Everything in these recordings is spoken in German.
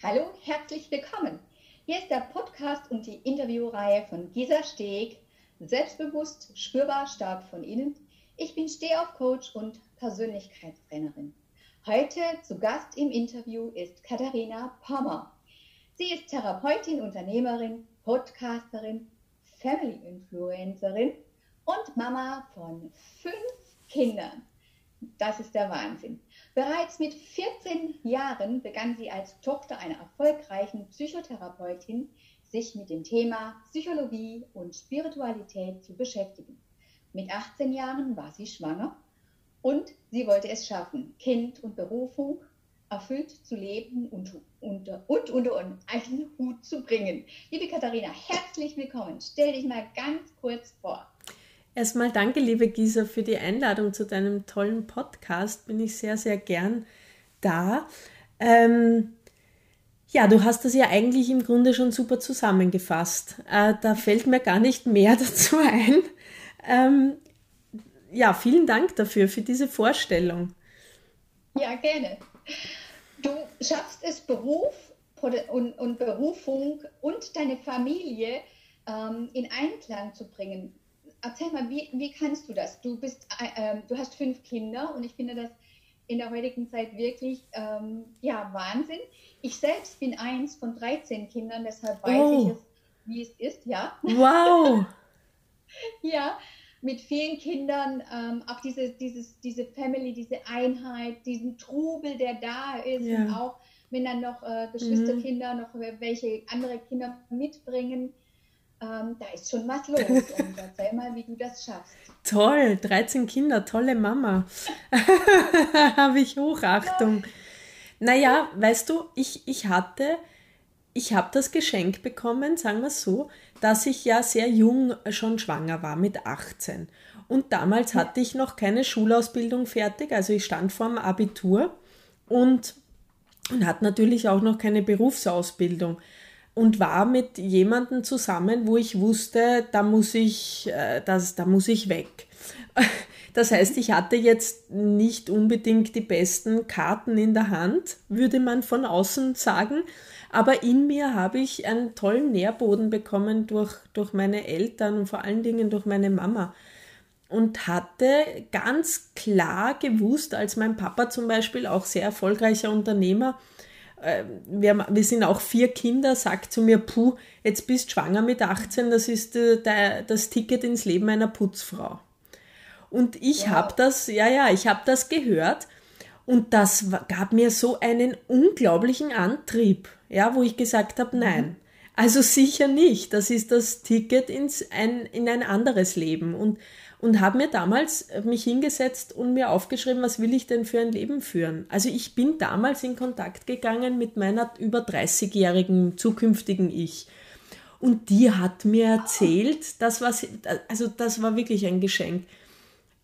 Hallo, herzlich willkommen. Hier ist der Podcast und die Interviewreihe von Gisa Steg, selbstbewusst, spürbar stark von Ihnen. Ich bin Stehauf-Coach und Persönlichkeitstrainerin. Heute zu Gast im Interview ist Katharina Pommer. Sie ist Therapeutin, Unternehmerin, Podcasterin, Family Influencerin und Mama von fünf Kindern. Das ist der Wahnsinn. Bereits mit 14 Jahren begann sie als Tochter einer erfolgreichen Psychotherapeutin, sich mit dem Thema Psychologie und Spiritualität zu beschäftigen. Mit 18 Jahren war sie schwanger und sie wollte es schaffen, Kind und Berufung erfüllt zu leben und unter, und unter einen Hut zu bringen. Liebe Katharina, herzlich willkommen. Stell dich mal ganz kurz vor. Erstmal danke, liebe Gisa, für die Einladung zu deinem tollen Podcast. Bin ich sehr, sehr gern da. Ähm, ja, du hast das ja eigentlich im Grunde schon super zusammengefasst. Äh, da fällt mir gar nicht mehr dazu ein. Ähm, ja, vielen Dank dafür, für diese Vorstellung. Ja, gerne. Du schaffst es, Beruf und, und Berufung und deine Familie ähm, in Einklang zu bringen erzähl mal, wie, wie kannst du das? Du bist, äh, ähm, du hast fünf Kinder und ich finde das in der heutigen Zeit wirklich ähm, ja, Wahnsinn. Ich selbst bin eins von 13 Kindern, deshalb weiß oh. ich es, wie es ist, ja. Wow! ja, mit vielen Kindern, ähm, auch diese, dieses, diese Family, diese Einheit, diesen Trubel, der da ist ja. und auch wenn dann noch äh, Geschwisterkinder, mhm. noch welche andere Kinder mitbringen ähm, da ist schon was los. Und erzähl mal, wie du das schaffst. Toll, 13 Kinder, tolle Mama. habe ich Hochachtung. Ja. Naja, weißt du, ich, ich hatte, ich habe das Geschenk bekommen, sagen wir es so, dass ich ja sehr jung schon schwanger war, mit 18. Und damals ja. hatte ich noch keine Schulausbildung fertig, also ich stand vor dem Abitur und, und hatte natürlich auch noch keine Berufsausbildung und war mit jemandem zusammen, wo ich wusste, da muss ich, äh, das, da muss ich weg. Das heißt, ich hatte jetzt nicht unbedingt die besten Karten in der Hand, würde man von außen sagen. Aber in mir habe ich einen tollen Nährboden bekommen durch, durch meine Eltern und vor allen Dingen durch meine Mama. Und hatte ganz klar gewusst, als mein Papa zum Beispiel, auch sehr erfolgreicher Unternehmer, wir, wir sind auch vier Kinder, sagt zu mir, puh, jetzt bist schwanger mit 18, das ist äh, das Ticket ins Leben einer Putzfrau. Und ich wow. habe das, ja, ja, ich habe das gehört und das gab mir so einen unglaublichen Antrieb, ja, wo ich gesagt habe, mhm. nein. Also sicher nicht. Das ist das Ticket ins ein, in ein anderes Leben. Und und habe mir damals äh, mich hingesetzt und mir aufgeschrieben, was will ich denn für ein Leben führen. Also ich bin damals in Kontakt gegangen mit meiner über 30-jährigen zukünftigen Ich. Und die hat mir erzählt, das war, also das war wirklich ein Geschenk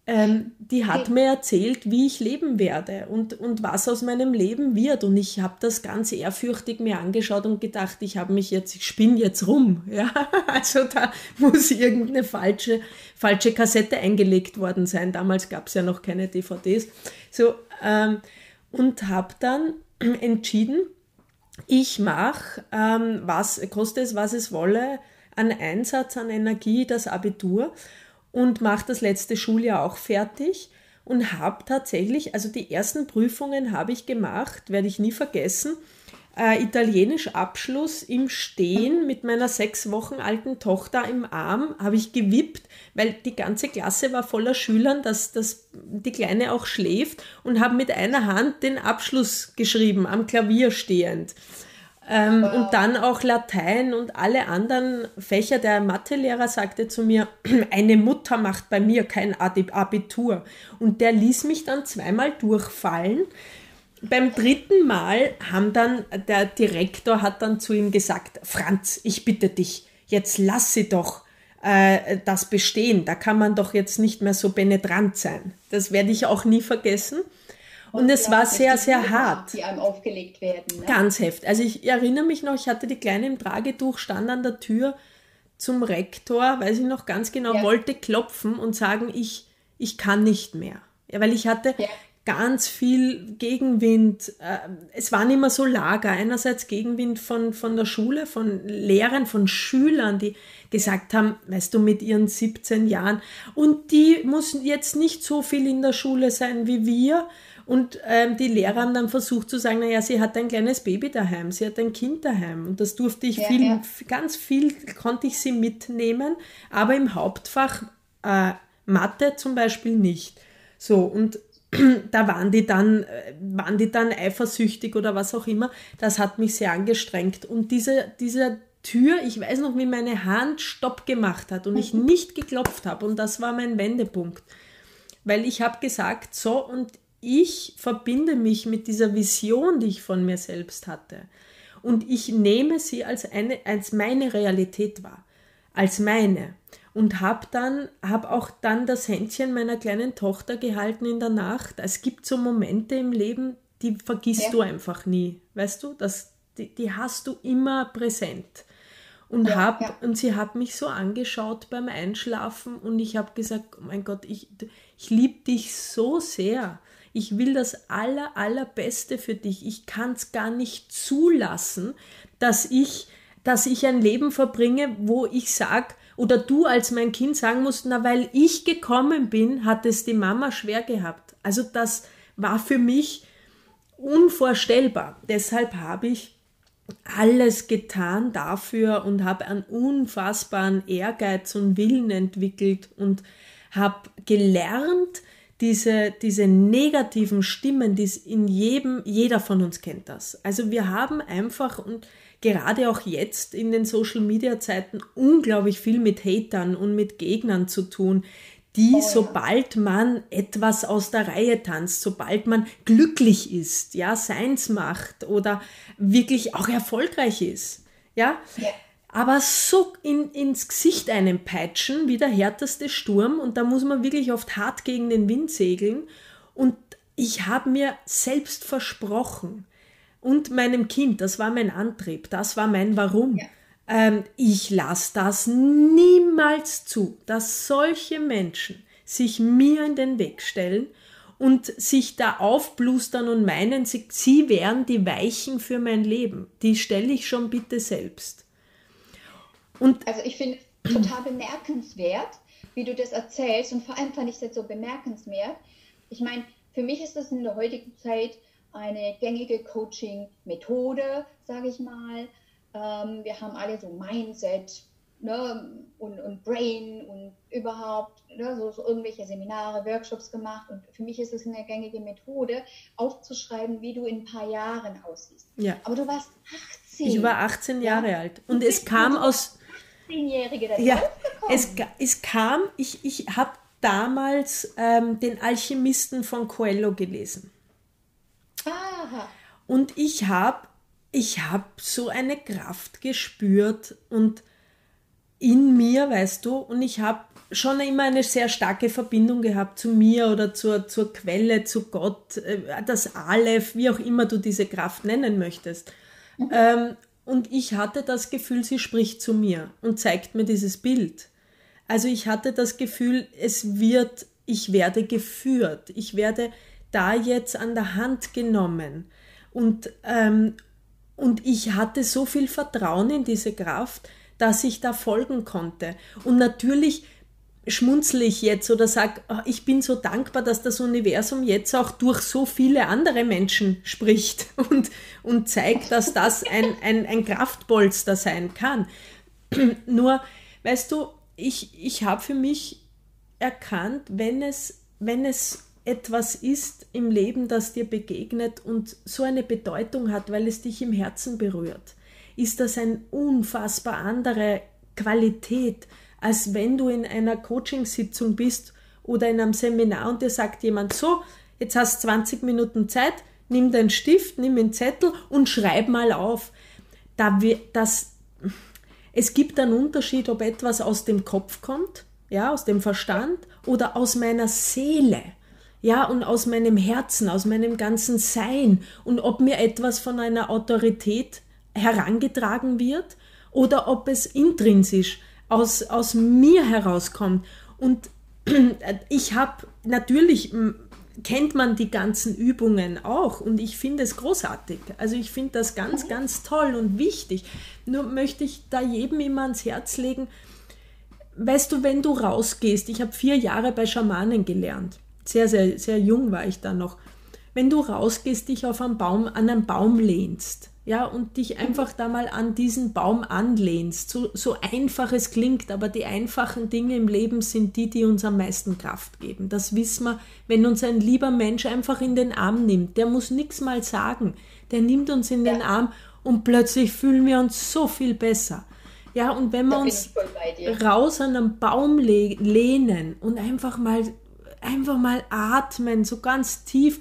ähm, die hat mir erzählt, wie ich leben werde und, und was aus meinem Leben wird. Und ich habe das ganz ehrfürchtig mir angeschaut und gedacht, ich habe mich jetzt, ich spinne jetzt rum. Ja? Also da muss irgendeine falsche, falsche Kassette eingelegt worden sein. Damals gab es ja noch keine DVDs. So, ähm, und habe dann entschieden, ich mache, ähm, was koste es, was es wolle, an Einsatz, an Energie, das Abitur und mache das letzte Schuljahr auch fertig und habe tatsächlich, also die ersten Prüfungen habe ich gemacht, werde ich nie vergessen. Äh, Italienisch Abschluss im Stehen mit meiner sechs Wochen alten Tochter im Arm habe ich gewippt, weil die ganze Klasse war voller Schülern, dass, dass die Kleine auch schläft und habe mit einer Hand den Abschluss geschrieben, am Klavier stehend. Ähm, wow. Und dann auch Latein und alle anderen Fächer. Der Mathelehrer sagte zu mir, eine Mutter macht bei mir kein Abitur. Und der ließ mich dann zweimal durchfallen. Beim dritten Mal haben dann, der Direktor hat dann zu ihm gesagt, Franz, ich bitte dich, jetzt lass sie doch äh, das bestehen. Da kann man doch jetzt nicht mehr so penetrant sein. Das werde ich auch nie vergessen. Und es war sehr, sehr hart. Die einem aufgelegt werden. Ne? Ganz heftig. Also ich erinnere mich noch, ich hatte die Kleine im Tragetuch, stand an der Tür zum Rektor, weiß ich noch ganz genau, ja. wollte klopfen und sagen, ich, ich kann nicht mehr. Ja, weil ich hatte ja. Ganz viel Gegenwind. Äh, es waren immer so Lager. Einerseits Gegenwind von, von der Schule, von Lehrern, von Schülern, die gesagt haben, weißt du, mit ihren 17 Jahren. Und die müssen jetzt nicht so viel in der Schule sein wie wir. Und ähm, die Lehrer haben dann versucht zu sagen, naja, sie hat ein kleines Baby daheim, sie hat ein Kind daheim. Und das durfte ich ja, viel, ja. ganz viel konnte ich sie mitnehmen, aber im Hauptfach äh, Mathe zum Beispiel nicht. So, und da waren die dann, äh, waren die dann eifersüchtig oder was auch immer. Das hat mich sehr angestrengt. Und diese, diese Tür, ich weiß noch, wie meine Hand Stopp gemacht hat und ich mhm. nicht geklopft habe. Und das war mein Wendepunkt. Weil ich habe gesagt, so, und ich verbinde mich mit dieser Vision, die ich von mir selbst hatte. Und ich nehme sie als, eine, als meine Realität wahr. Als meine und habe dann habe auch dann das Händchen meiner kleinen Tochter gehalten in der Nacht. Es gibt so Momente im Leben, die vergisst ja. du einfach nie, weißt du? Das die, die hast du immer präsent. Und, ja, hab, ja. und sie hat mich so angeschaut beim Einschlafen und ich habe gesagt, oh mein Gott, ich, ich liebe dich so sehr. Ich will das aller, allerbeste für dich. Ich kann es gar nicht zulassen, dass ich, dass ich ein Leben verbringe, wo ich sage, oder du als mein Kind sagen musst, na, weil ich gekommen bin, hat es die Mama schwer gehabt. Also das war für mich unvorstellbar. Deshalb habe ich alles getan dafür und habe einen unfassbaren Ehrgeiz und Willen entwickelt und habe gelernt, diese, diese negativen Stimmen, die es in jedem, jeder von uns kennt das. Also wir haben einfach, und gerade auch jetzt in den Social Media Zeiten unglaublich viel mit Hatern und mit Gegnern zu tun, die, sobald man etwas aus der Reihe tanzt, sobald man glücklich ist, ja, seins macht oder wirklich auch erfolgreich ist, ja, ja. aber so in, ins Gesicht einem peitschen, wie der härteste Sturm und da muss man wirklich oft hart gegen den Wind segeln und ich habe mir selbst versprochen, und meinem Kind. Das war mein Antrieb, das war mein Warum. Ja. Ähm, ich lasse das niemals zu, dass solche Menschen sich mir in den Weg stellen und sich da aufblustern und meinen, sie, sie wären die Weichen für mein Leben. Die stelle ich schon bitte selbst. Und also ich finde es total bemerkenswert, wie du das erzählst und vor allem fand ich das so bemerkenswert. Ich meine, für mich ist das in der heutigen Zeit eine gängige Coaching-Methode, sage ich mal. Ähm, wir haben alle so Mindset ne, und, und Brain und überhaupt ne, so, so, irgendwelche Seminare, Workshops gemacht. Und für mich ist es eine gängige Methode, aufzuschreiben, wie du in ein paar Jahren aussiehst. Ja. Aber du warst 18. Ich war 18 Jahre ja? alt. Und es kam aus... 18-Jährige ja, es, es kam, ich, ich habe damals ähm, den Alchemisten von Coelho gelesen. Aha. Und ich habe ich hab so eine Kraft gespürt und in mir, weißt du, und ich habe schon immer eine sehr starke Verbindung gehabt zu mir oder zur, zur Quelle, zu Gott, äh, das Aleph, wie auch immer du diese Kraft nennen möchtest. Mhm. Ähm, und ich hatte das Gefühl, sie spricht zu mir und zeigt mir dieses Bild. Also ich hatte das Gefühl, es wird, ich werde geführt, ich werde da jetzt an der Hand genommen. Und, ähm, und ich hatte so viel Vertrauen in diese Kraft, dass ich da folgen konnte. Und natürlich schmunzle ich jetzt oder sage, oh, ich bin so dankbar, dass das Universum jetzt auch durch so viele andere Menschen spricht und, und zeigt, dass das ein, ein, ein Kraftpolster sein kann. Nur, weißt du, ich, ich habe für mich erkannt, wenn es, wenn es etwas ist im Leben, das dir begegnet und so eine Bedeutung hat, weil es dich im Herzen berührt, ist das eine unfassbar andere Qualität, als wenn du in einer Coachingsitzung bist oder in einem Seminar und dir sagt jemand so, jetzt hast du 20 Minuten Zeit, nimm deinen Stift, nimm den Zettel und schreib mal auf. Da wir, das, es gibt einen Unterschied, ob etwas aus dem Kopf kommt, ja, aus dem Verstand oder aus meiner Seele ja, und aus meinem Herzen, aus meinem ganzen Sein und ob mir etwas von einer Autorität herangetragen wird oder ob es intrinsisch aus, aus mir herauskommt. Und ich habe natürlich kennt man die ganzen Übungen auch und ich finde es großartig. Also ich finde das ganz, ganz toll und wichtig. Nur möchte ich da jedem immer ans Herz legen, weißt du, wenn du rausgehst, ich habe vier Jahre bei Schamanen gelernt, sehr, sehr, sehr jung war ich da noch, wenn du rausgehst, dich auf einen Baum, an einen Baum lehnst, ja, und dich einfach da mal an diesen Baum anlehnst. So, so einfach es klingt, aber die einfachen Dinge im Leben sind die, die uns am meisten Kraft geben. Das wissen wir, wenn uns ein lieber Mensch einfach in den Arm nimmt. Der muss nichts mal sagen. Der nimmt uns in den Arm und plötzlich fühlen wir uns so viel besser. Ja, und wenn wir uns raus an einen Baum lehnen und einfach mal, einfach mal atmen, so ganz tief,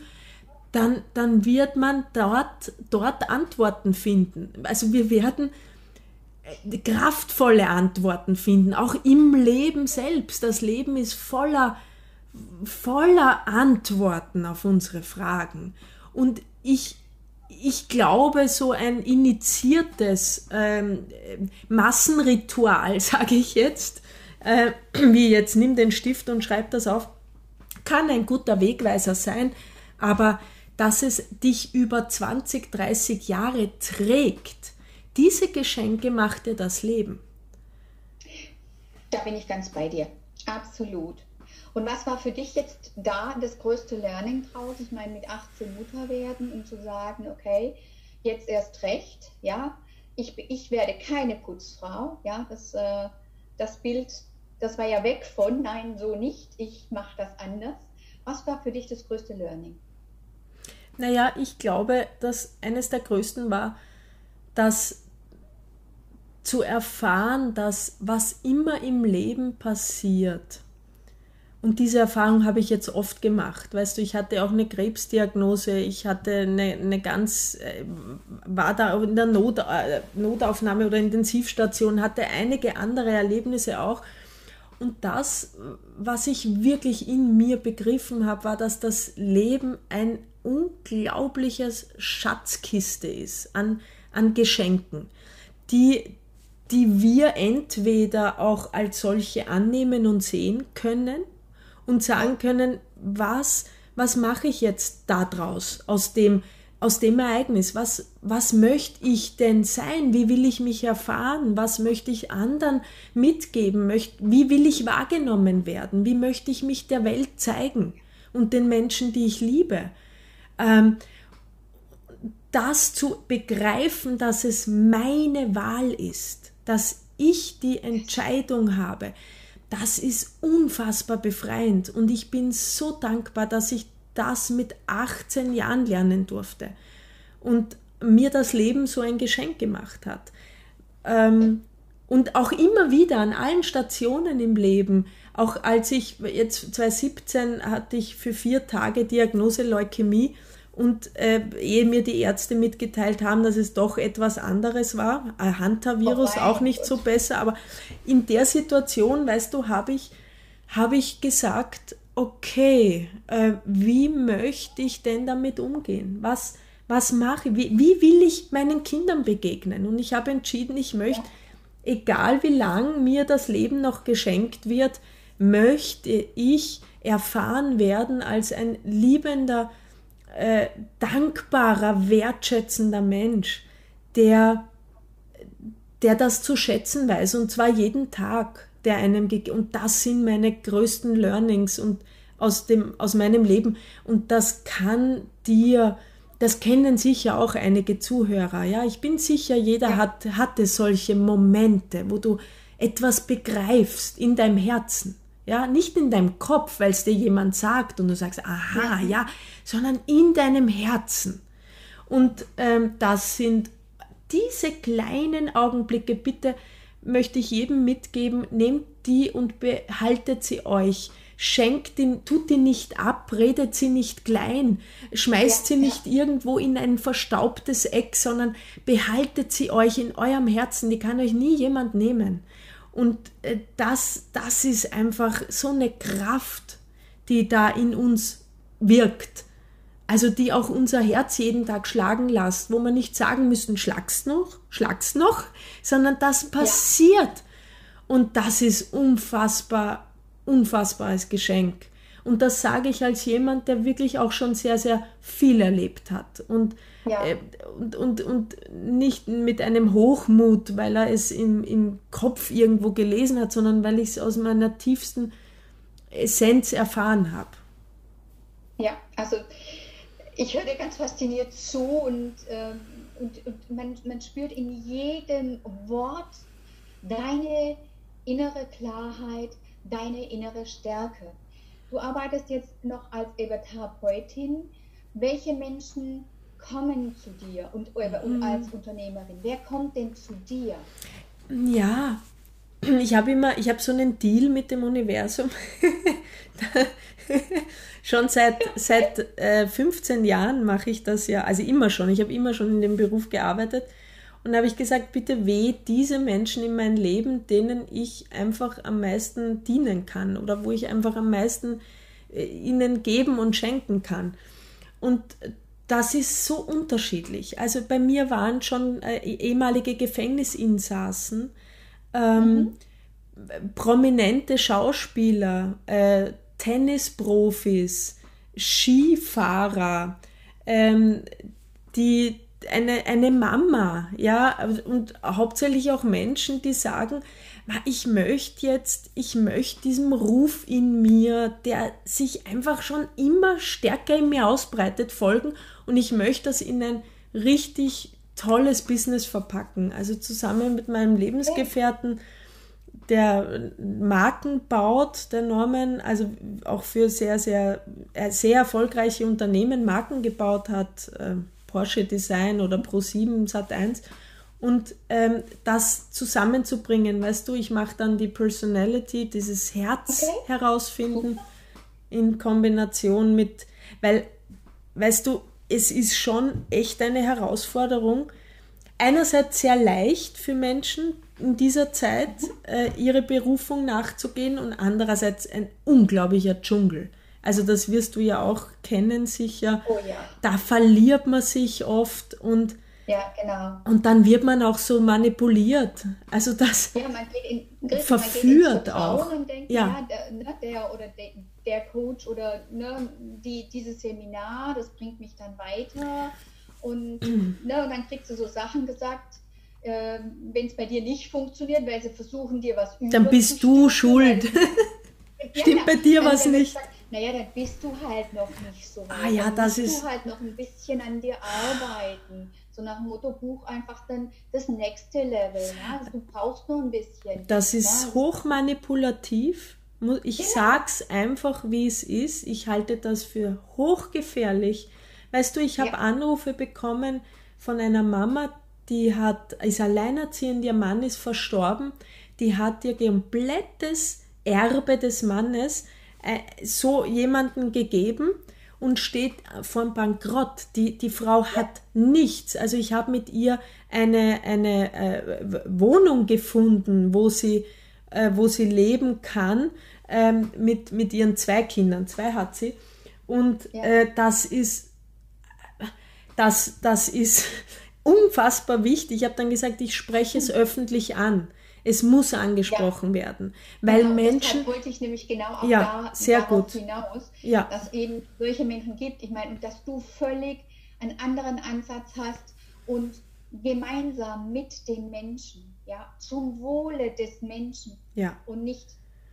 dann, dann wird man dort, dort Antworten finden. Also wir werden äh, kraftvolle Antworten finden, auch im Leben selbst. Das Leben ist voller, voller Antworten auf unsere Fragen. Und ich ich glaube, so ein initiiertes ähm, Massenritual, sage ich jetzt, äh, wie jetzt nimm den Stift und schreib das auf, kann ein guter Wegweiser sein, aber dass es dich über 20, 30 Jahre trägt, diese Geschenke macht dir das Leben. Da bin ich ganz bei dir. Absolut. Und was war für dich jetzt da das größte Learning draus? Ich meine, mit 18 Mutter werden und zu sagen, okay, jetzt erst recht, ja, ich, ich werde keine Putzfrau, ja, das, äh, das Bild, das war ja weg von, nein, so nicht, ich mache das anders. Was war für dich das größte Learning? Naja, ich glaube, dass eines der größten war, dass zu erfahren, dass was immer im Leben passiert, und diese Erfahrung habe ich jetzt oft gemacht. Weißt du, ich hatte auch eine Krebsdiagnose, ich hatte eine, eine ganz, äh, war da in der Not, äh, Notaufnahme oder Intensivstation, hatte einige andere Erlebnisse auch. Und das, was ich wirklich in mir begriffen habe, war, dass das Leben ein unglaubliches Schatzkiste ist an, an Geschenken, die, die wir entweder auch als solche annehmen und sehen können und sagen können, was, was mache ich jetzt daraus, aus dem, aus dem Ereignis? Was, was möchte ich denn sein? Wie will ich mich erfahren? Was möchte ich anderen mitgeben? wie will ich wahrgenommen werden? Wie möchte ich mich der Welt zeigen und den Menschen, die ich liebe? Ähm, das zu begreifen, dass es meine Wahl ist, dass ich die Entscheidung habe, das ist unfassbar befreiend und ich bin so dankbar, dass ich das mit 18 Jahren lernen durfte und mir das Leben so ein Geschenk gemacht hat. Ähm, und auch immer wieder an allen Stationen im Leben, auch als ich jetzt 2017 hatte ich für vier Tage Diagnose Leukämie und äh, ehe mir die Ärzte mitgeteilt haben, dass es doch etwas anderes war, ein Hantavirus oh auch nicht so besser, aber in der Situation, weißt du, habe ich, hab ich gesagt, okay, äh, wie möchte ich denn damit umgehen? Was, was mache ich? Wie, wie will ich meinen Kindern begegnen? Und ich habe entschieden, ich möchte, egal wie lang mir das Leben noch geschenkt wird, möchte ich erfahren werden als ein liebender, äh, dankbarer, wertschätzender Mensch, der, der das zu schätzen weiß und zwar jeden Tag, der einem und das sind meine größten Learnings und aus dem aus meinem Leben und das kann dir das kennen sicher auch einige Zuhörer. Ja, ich bin sicher, jeder ja. hat, hatte solche Momente, wo du etwas begreifst in deinem Herzen. Ja, nicht in deinem Kopf, weil es dir jemand sagt und du sagst, aha, ja, ja sondern in deinem Herzen. Und ähm, das sind diese kleinen Augenblicke, bitte möchte ich jedem mitgeben, nehmt die und behaltet sie euch. Schenkt ihn, tut die nicht ab, redet sie nicht klein, schmeißt ja, sie nicht ja. irgendwo in ein verstaubtes Eck, sondern behaltet sie euch in eurem Herzen. Die kann euch nie jemand nehmen. Und äh, das, das ist einfach so eine Kraft, die da in uns wirkt. Also die auch unser Herz jeden Tag schlagen lässt, wo wir nicht sagen müssen, schlag's noch, schlag's noch, sondern das passiert. Ja. Und das ist unfassbar, unfassbares Geschenk. Und das sage ich als jemand, der wirklich auch schon sehr, sehr viel erlebt hat. Und, ja. äh, und, und, und nicht mit einem Hochmut, weil er es im, im Kopf irgendwo gelesen hat, sondern weil ich es aus meiner tiefsten Essenz erfahren habe. Ja, also ich höre dir ganz fasziniert zu und, äh, und, und man, man spürt in jedem Wort deine innere Klarheit, deine innere Stärke. Du arbeitest jetzt noch als Therapeutin. Welche Menschen kommen zu dir und, und mhm. als Unternehmerin? Wer kommt denn zu dir? Ja, ich habe immer, ich habe so einen Deal mit dem Universum. schon seit, seit äh, 15 Jahren mache ich das ja, also immer schon. Ich habe immer schon in dem Beruf gearbeitet. Und habe ich gesagt, bitte weh diese Menschen in mein Leben, denen ich einfach am meisten dienen kann oder wo ich einfach am meisten äh, ihnen geben und schenken kann. Und das ist so unterschiedlich. Also bei mir waren schon äh, ehemalige Gefängnisinsassen, ähm, mhm. prominente Schauspieler, äh, Tennisprofis, Skifahrer, ähm, die eine, eine Mama, ja, und hauptsächlich auch Menschen, die sagen, ich möchte jetzt, ich möchte diesem Ruf in mir, der sich einfach schon immer stärker in mir ausbreitet, folgen und ich möchte das in ein richtig tolles Business verpacken. Also zusammen mit meinem Lebensgefährten, der Marken baut, der Norman, also auch für sehr, sehr, äh, sehr erfolgreiche Unternehmen Marken gebaut hat. Äh, Porsche Design oder Pro7 Sat1 und ähm, das zusammenzubringen, weißt du, ich mache dann die Personality, dieses Herz okay. herausfinden in Kombination mit, weil, weißt du, es ist schon echt eine Herausforderung, einerseits sehr leicht für Menschen in dieser Zeit äh, ihre Berufung nachzugehen und andererseits ein unglaublicher Dschungel. Also das wirst du ja auch kennen sicher. Oh ja. Da verliert man sich oft und ja, genau. Und dann wird man auch so manipuliert. Also das ja, man geht in, Griff, verführt man geht auch. Denkt, ja. ja der, der, oder der, der, Coach oder ne, die, dieses Seminar, das bringt mich dann weiter. Und, ne, und dann kriegst du so Sachen gesagt, äh, wenn es bei dir nicht funktioniert, weil sie versuchen dir was über Dann bist du schuld. Stimmt ja, bei dir was nicht. Sagt, naja, dann bist du halt noch nicht so weit. Ah ja, dann das musst ist. du halt noch ein bisschen an dir arbeiten. So nach dem Motto, buch einfach dann das nächste Level. Ne? Also du brauchst nur ein bisschen. Das ist ne? hochmanipulativ. Ich genau. sag's einfach, wie es ist. Ich halte das für hochgefährlich. Weißt du, ich habe ja. Anrufe bekommen von einer Mama, die hat, ist alleinerziehend, ihr Mann ist verstorben, die hat ihr komplettes Erbe des Mannes äh, so jemanden gegeben und steht vor dem Bankrott. Die, die Frau hat nichts. Also ich habe mit ihr eine, eine äh, Wohnung gefunden, wo sie, äh, wo sie leben kann ähm, mit, mit ihren zwei Kindern. Zwei hat sie. Und ja. äh, das ist, das, das ist unfassbar wichtig. Ich habe dann gesagt, ich spreche es öffentlich an. Es muss angesprochen ja. werden, weil genau, Menschen. wollte ich nämlich genau auch ja, da, sehr gut. hinaus, ja. dass eben solche Menschen gibt. Ich meine, dass du völlig einen anderen Ansatz hast und gemeinsam mit den Menschen, ja, zum Wohle des Menschen ja. und nicht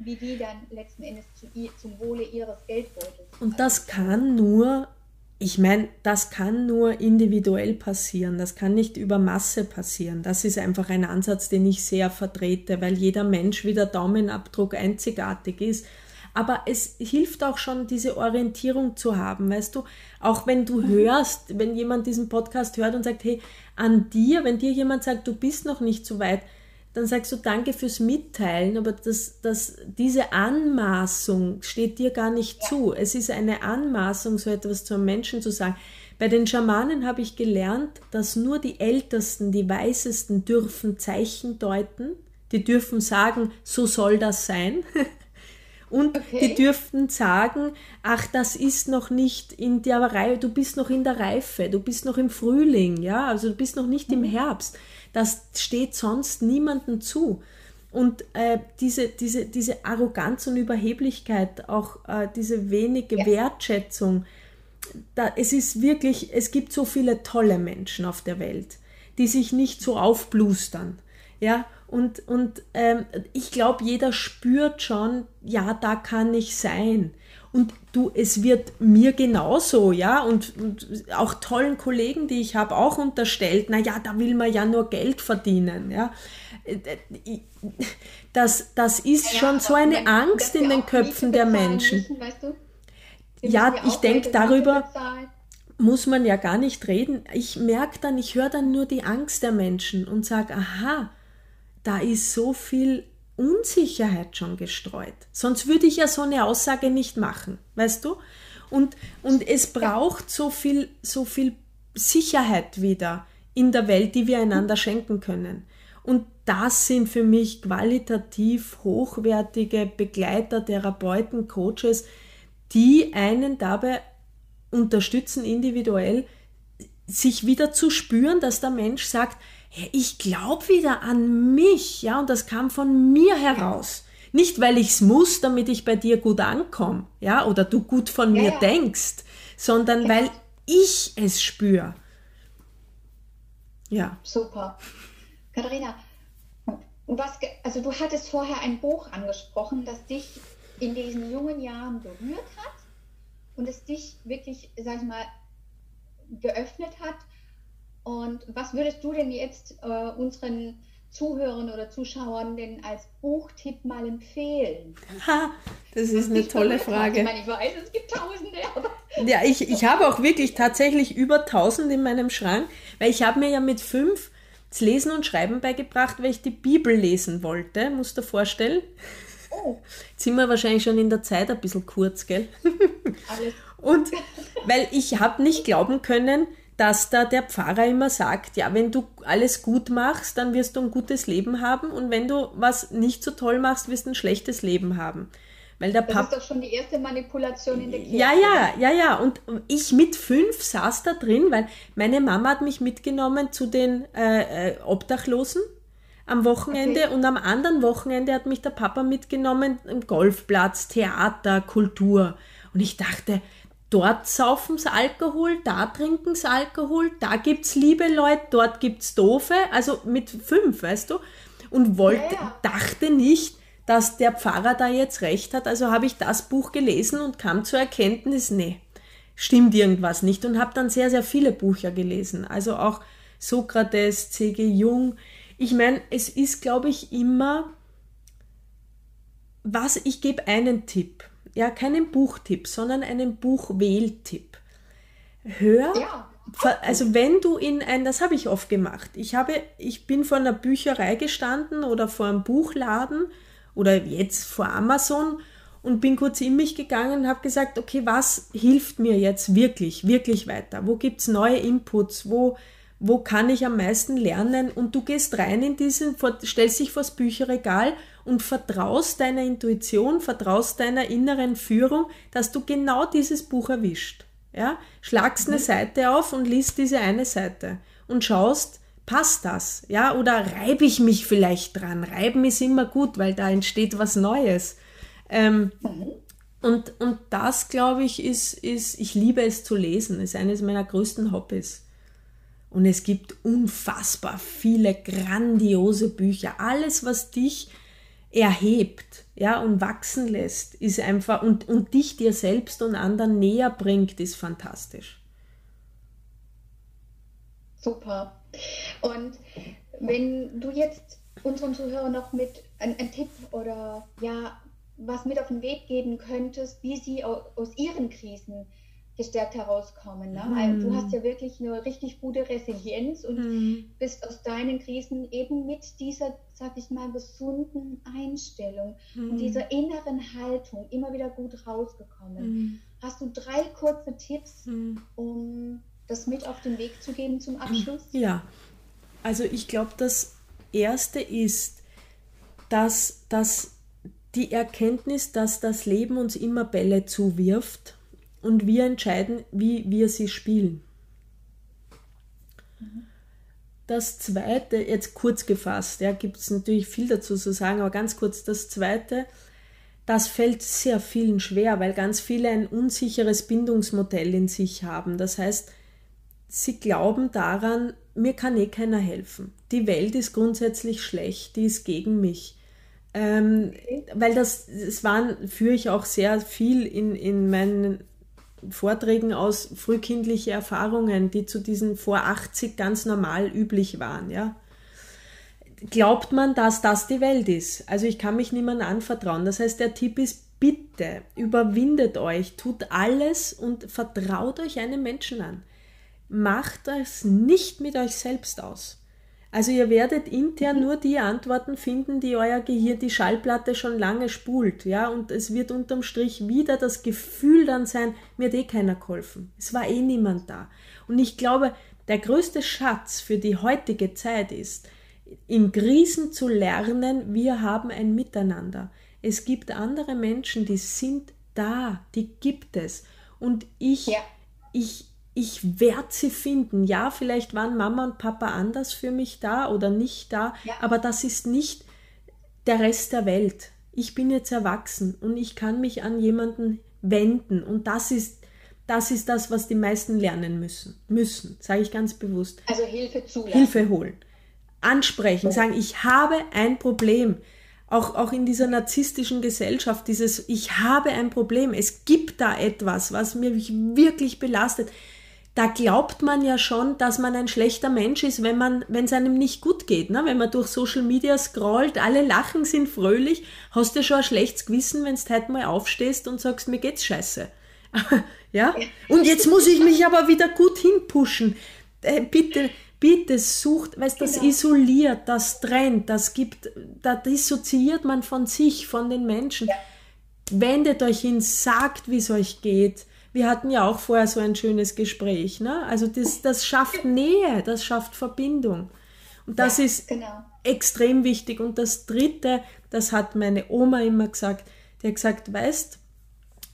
wie die dann letzten Endes zu, zum Wohle ihres Geldbeutels. Und das kann nur ich meine, das kann nur individuell passieren, das kann nicht über Masse passieren. Das ist einfach ein Ansatz, den ich sehr vertrete, weil jeder Mensch wie der Daumenabdruck einzigartig ist. Aber es hilft auch schon, diese Orientierung zu haben, weißt du, auch wenn du mhm. hörst, wenn jemand diesen Podcast hört und sagt, hey, an dir, wenn dir jemand sagt, du bist noch nicht so weit, dann sagst du Danke fürs Mitteilen, aber das, das, diese Anmaßung steht dir gar nicht ja. zu. Es ist eine Anmaßung, so etwas zu einem Menschen zu sagen. Bei den Schamanen habe ich gelernt, dass nur die Ältesten, die Weisesten dürfen Zeichen deuten. Die dürfen sagen, so soll das sein. Und okay. die dürften sagen, ach, das ist noch nicht in der Reife, du bist noch in der Reife, du bist noch im Frühling, ja, also du bist noch nicht mhm. im Herbst. Das steht sonst niemandem zu. und äh, diese, diese, diese Arroganz und Überheblichkeit, auch äh, diese wenige ja. Wertschätzung, da, es ist wirklich, es gibt so viele tolle Menschen auf der Welt, die sich nicht so aufblustern. Ja, und, und ähm, ich glaube, jeder spürt schon, ja, da kann ich sein. Und du, es wird mir genauso, ja, und, und auch tollen Kollegen, die ich habe, auch unterstellt, na ja, da will man ja nur Geld verdienen, ja. Das, das ist ja, schon so eine Angst in den Köpfen der Menschen. Müssen, weißt du? Ja, ich denke, darüber muss man ja gar nicht reden. Ich merke dann, ich höre dann nur die Angst der Menschen und sage, aha, da ist so viel Unsicherheit schon gestreut. Sonst würde ich ja so eine Aussage nicht machen, weißt du? Und, und es braucht so viel, so viel Sicherheit wieder in der Welt, die wir einander schenken können. Und das sind für mich qualitativ hochwertige Begleiter, Therapeuten, Coaches, die einen dabei unterstützen, individuell sich wieder zu spüren, dass der Mensch sagt, ich glaube wieder an mich, ja, und das kam von mir heraus. Nicht, weil ich es muss, damit ich bei dir gut ankomme, ja, oder du gut von ja, mir ja. denkst, sondern ja. weil ich es spüre. Ja. Super. Katharina, was, also du hattest vorher ein Buch angesprochen, das dich in diesen jungen Jahren berührt hat und es dich wirklich, sag ich mal, geöffnet hat und was würdest du denn jetzt äh, unseren Zuhörern oder Zuschauern denn als Buchtipp mal empfehlen? Ha, das ist eine tolle Frage. Ich meine, ich weiß, es gibt Tausende. Aber ja, ich, ich habe auch wirklich tatsächlich über Tausend in meinem Schrank, weil ich habe mir ja mit fünf das Lesen und Schreiben beigebracht, weil ich die Bibel lesen wollte, musst du dir vorstellen. Oh. Jetzt sind wir wahrscheinlich schon in der Zeit ein bisschen kurz, gell? Alles. Und weil ich habe nicht glauben können, dass da der Pfarrer immer sagt, ja, wenn du alles gut machst, dann wirst du ein gutes Leben haben und wenn du was nicht so toll machst, wirst du ein schlechtes Leben haben. Weil der das Pap ist doch schon die erste Manipulation in der Kirche. Ja, ja, ja, ja. Und ich mit fünf saß da drin, weil meine Mama hat mich mitgenommen zu den äh, äh Obdachlosen am Wochenende okay. und am anderen Wochenende hat mich der Papa mitgenommen im Golfplatz, Theater, Kultur. Und ich dachte, dort saufen sie Alkohol, da trinken sie Alkohol, da gibt es liebe Leute, dort gibt es doofe, also mit fünf, weißt du? Und wollte, ja, ja. dachte nicht, dass der Pfarrer da jetzt recht hat, also habe ich das Buch gelesen und kam zur Erkenntnis, nee, stimmt irgendwas nicht und habe dann sehr, sehr viele Bücher gelesen, also auch Sokrates, C.G. Jung. Ich meine, es ist, glaube ich, immer, was, ich gebe einen Tipp ja, keinen Buchtipp, sondern einen Buchwähltipp. Hör, ja. also wenn du in ein, das habe ich oft gemacht. Ich habe, ich bin vor einer Bücherei gestanden oder vor einem Buchladen oder jetzt vor Amazon und bin kurz in mich gegangen und habe gesagt, okay, was hilft mir jetzt wirklich, wirklich weiter? Wo gibt es neue Inputs? Wo, wo kann ich am meisten lernen? Und du gehst rein in diesen, stellst dich vors Bücherregal und vertraust deiner Intuition, vertraust deiner inneren Führung, dass du genau dieses Buch erwischt. Ja? Schlagst eine mhm. Seite auf und liest diese eine Seite und schaust, passt das? Ja, oder reibe ich mich vielleicht dran? Reiben ist immer gut, weil da entsteht was Neues. Ähm, mhm. und, und das, glaube ich, ist, ist, ich liebe es zu lesen, ist eines meiner größten Hobbys. Und es gibt unfassbar viele grandiose Bücher. Alles, was dich erhebt, ja, und wachsen lässt, ist einfach, und, und dich dir selbst und anderen näher bringt, ist fantastisch. Super. Und wenn du jetzt unseren Zuhörern noch mit einem Tipp oder ja, was mit auf den Weg geben könntest, wie sie aus ihren Krisen gestärkt herauskommen. Ne? Mhm. du hast ja wirklich eine richtig gute Resilienz und mhm. bist aus deinen Krisen eben mit dieser, sag ich mal, gesunden Einstellung mhm. und dieser inneren Haltung immer wieder gut rausgekommen. Mhm. Hast du drei kurze Tipps, mhm. um das mit auf den Weg zu geben zum Abschluss? Ja, also ich glaube, das Erste ist, dass, dass die Erkenntnis, dass das Leben uns immer Bälle zuwirft und wir entscheiden, wie wir sie spielen. Mhm. das zweite, jetzt kurz gefasst, ja, gibt es natürlich viel dazu zu sagen, aber ganz kurz, das zweite, das fällt sehr vielen schwer, weil ganz viele ein unsicheres Bindungsmodell in sich haben. Das heißt, sie glauben daran, mir kann eh keiner helfen. Die Welt ist grundsätzlich schlecht, die ist gegen mich. Ähm, weil das, das waren, führe ich auch sehr viel in, in meinen Vorträgen aus frühkindliche Erfahrungen, die zu diesen vor 80 ganz normal üblich waren, ja. Glaubt man, dass das die Welt ist? Also ich kann mich niemandem anvertrauen. Das heißt, der Tipp ist, bitte überwindet euch, tut alles und vertraut euch einem Menschen an. Macht es nicht mit euch selbst aus. Also ihr werdet intern mhm. nur die Antworten finden, die euer Gehirn, die Schallplatte schon lange spult, ja, und es wird unterm Strich wieder das Gefühl dann sein, mir hat eh keiner geholfen. Es war eh niemand da. Und ich glaube, der größte Schatz für die heutige Zeit ist, in Krisen zu lernen, wir haben ein Miteinander. Es gibt andere Menschen, die sind da, die gibt es. Und ich, ja. ich, ich werde sie finden. Ja, vielleicht waren Mama und Papa anders für mich da oder nicht da, ja. aber das ist nicht der Rest der Welt. Ich bin jetzt erwachsen und ich kann mich an jemanden wenden und das ist das ist das, was die meisten lernen müssen. Müssen, sage ich ganz bewusst. Also Hilfe zulassen. Hilfe holen. Ansprechen, sagen, ich habe ein Problem. Auch, auch in dieser narzisstischen Gesellschaft, dieses Ich habe ein Problem, es gibt da etwas, was mich wirklich belastet da glaubt man ja schon, dass man ein schlechter Mensch ist, wenn man, wenn es einem nicht gut geht. Ne? Wenn man durch Social Media scrollt, alle lachen, sind fröhlich, hast du schon ein schlechtes Gewissen, wenn du heute mal aufstehst und sagst, mir geht's scheiße. ja? Und jetzt muss ich mich aber wieder gut hinpushen. Äh, bitte, bitte sucht, weil das genau. isoliert, das trennt, das gibt, da dissoziiert man von sich, von den Menschen. Ja. Wendet euch hin, sagt, wie es euch geht wir hatten ja auch vorher so ein schönes Gespräch. Ne? Also das, das schafft Nähe, das schafft Verbindung. Und das ja, ist genau. extrem wichtig. Und das Dritte, das hat meine Oma immer gesagt, die hat gesagt, weißt,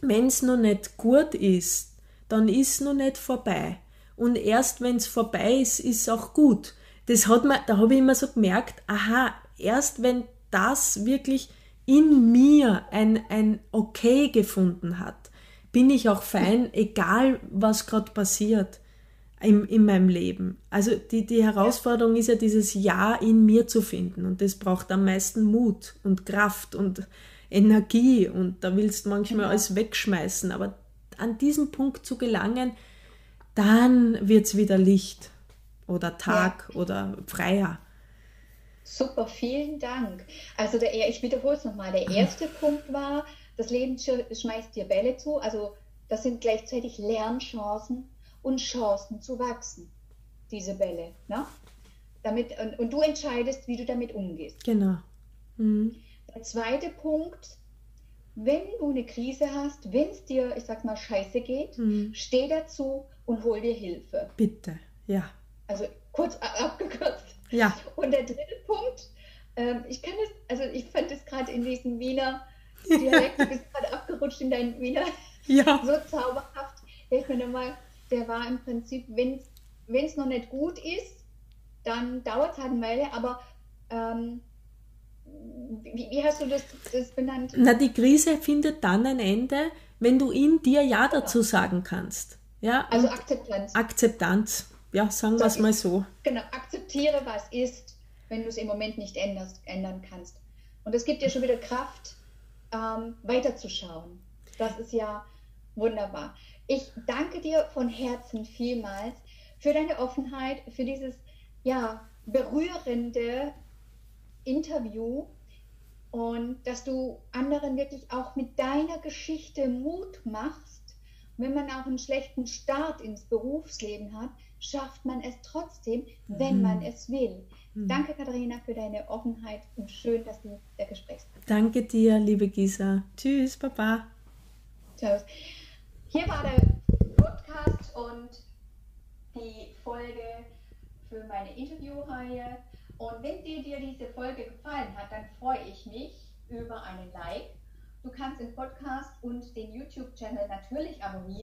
wenn es noch nicht gut ist, dann ist es noch nicht vorbei. Und erst wenn es vorbei ist, ist es auch gut. Das hat man, da habe ich immer so gemerkt, aha, erst wenn das wirklich in mir ein, ein Okay gefunden hat, bin ich auch fein, egal was gerade passiert in, in meinem Leben. Also die, die Herausforderung ist ja dieses Ja in mir zu finden und das braucht am meisten Mut und Kraft und Energie und da willst du manchmal genau. alles wegschmeißen, aber an diesen Punkt zu gelangen, dann wird es wieder Licht oder Tag ja. oder freier. Super, vielen Dank. Also der, ich wiederhole es nochmal. Der erste Punkt war, das Leben schmeißt dir Bälle zu, also das sind gleichzeitig Lernchancen und Chancen zu wachsen, diese Bälle. Ne? Damit, und, und du entscheidest, wie du damit umgehst. Genau. Mhm. Der zweite Punkt, wenn du eine Krise hast, wenn es dir, ich sag mal, scheiße geht, mhm. steh dazu und hol dir Hilfe. Bitte, ja. Also kurz abgekürzt. Ja. Und der dritte Punkt, ähm, ich kann es, also ich fand es gerade in diesem Wiener Dialekt, du bist gerade abgerutscht in deinen Wiener. Ja. So zauberhaft. Ich finde mal, der war im Prinzip, wenn es noch nicht gut ist, dann dauert es halt eine Weile, aber ähm, wie, wie, hast du das, das benannt? Na, die Krise findet dann ein Ende, wenn du in dir Ja dazu sagen kannst. Ja, also Akzeptanz. Akzeptanz. Ja, sagen wir es mal so. Genau, akzeptiere, was ist, wenn du es im Moment nicht änderst, ändern kannst. Und es gibt dir schon wieder Kraft, ähm, weiterzuschauen. Das ist ja wunderbar. Ich danke dir von Herzen vielmals für deine Offenheit, für dieses ja, berührende Interview und dass du anderen wirklich auch mit deiner Geschichte Mut machst. Wenn man auch einen schlechten Start ins Berufsleben hat, schafft man es trotzdem, wenn mhm. man es will. Mhm. Danke, Katharina, für deine Offenheit und schön, dass du der Gesprächspartner Danke dir, liebe Gisa. Tschüss, Papa. Ciao. Hier war der Podcast und die Folge für meine Interviewreihe. Und wenn dir, dir diese Folge gefallen hat, dann freue ich mich über einen Like. Du kannst den Podcast und den YouTube-Channel natürlich abonnieren.